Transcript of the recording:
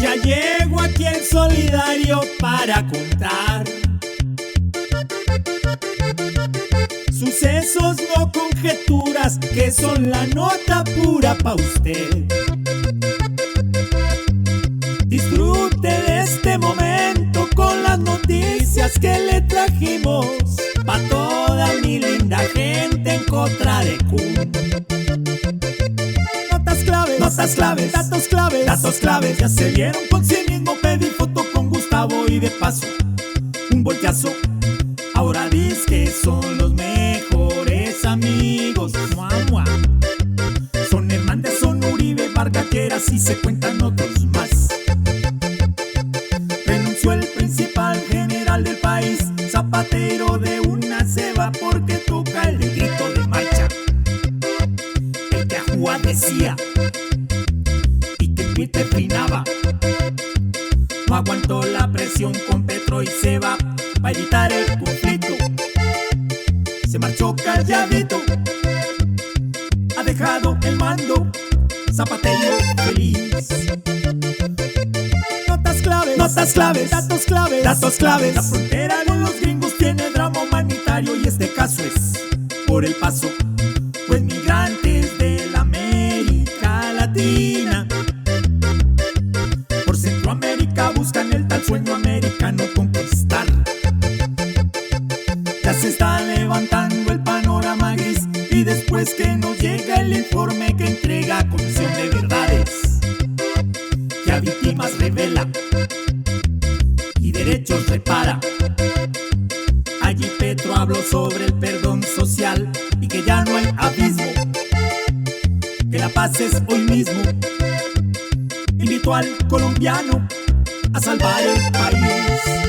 Ya llego aquí el solidario para contar que son la nota pura pa' usted. Disfrute de este momento con las noticias que le trajimos pa' toda mi linda gente en contra de Kun. Notas claves, notas claves, datos claves, datos claves. Ya se vieron con sí mismo pedir foto con Gustavo y de paso un volteazo. Ahora dice que son los Uribe, Vargaqueras y se cuentan otros más. Renunció el principal general del país, Zapatero de una ceba porque toca el grito de marcha. El que Ajúa decía y que Twitter trinaba. No aguantó la presión con Petro y se va para evitar el conflicto. Se marchó calladito, ha dejado el mando. Zapatero feliz. Notas claves, notas claves, datos claves, datos claves. La frontera de los gringos tiene drama humanitario y este caso es por el paso. Pues migrantes de la América Latina por Centroamérica buscan el tal sueño americano conquistar. Ya se está después que nos llega el informe que entrega Comisión de Verdades, que a víctimas revela y derechos repara. Allí Petro habló sobre el perdón social y que ya no hay abismo, que la paz es hoy mismo. Invitó al colombiano a salvar el país.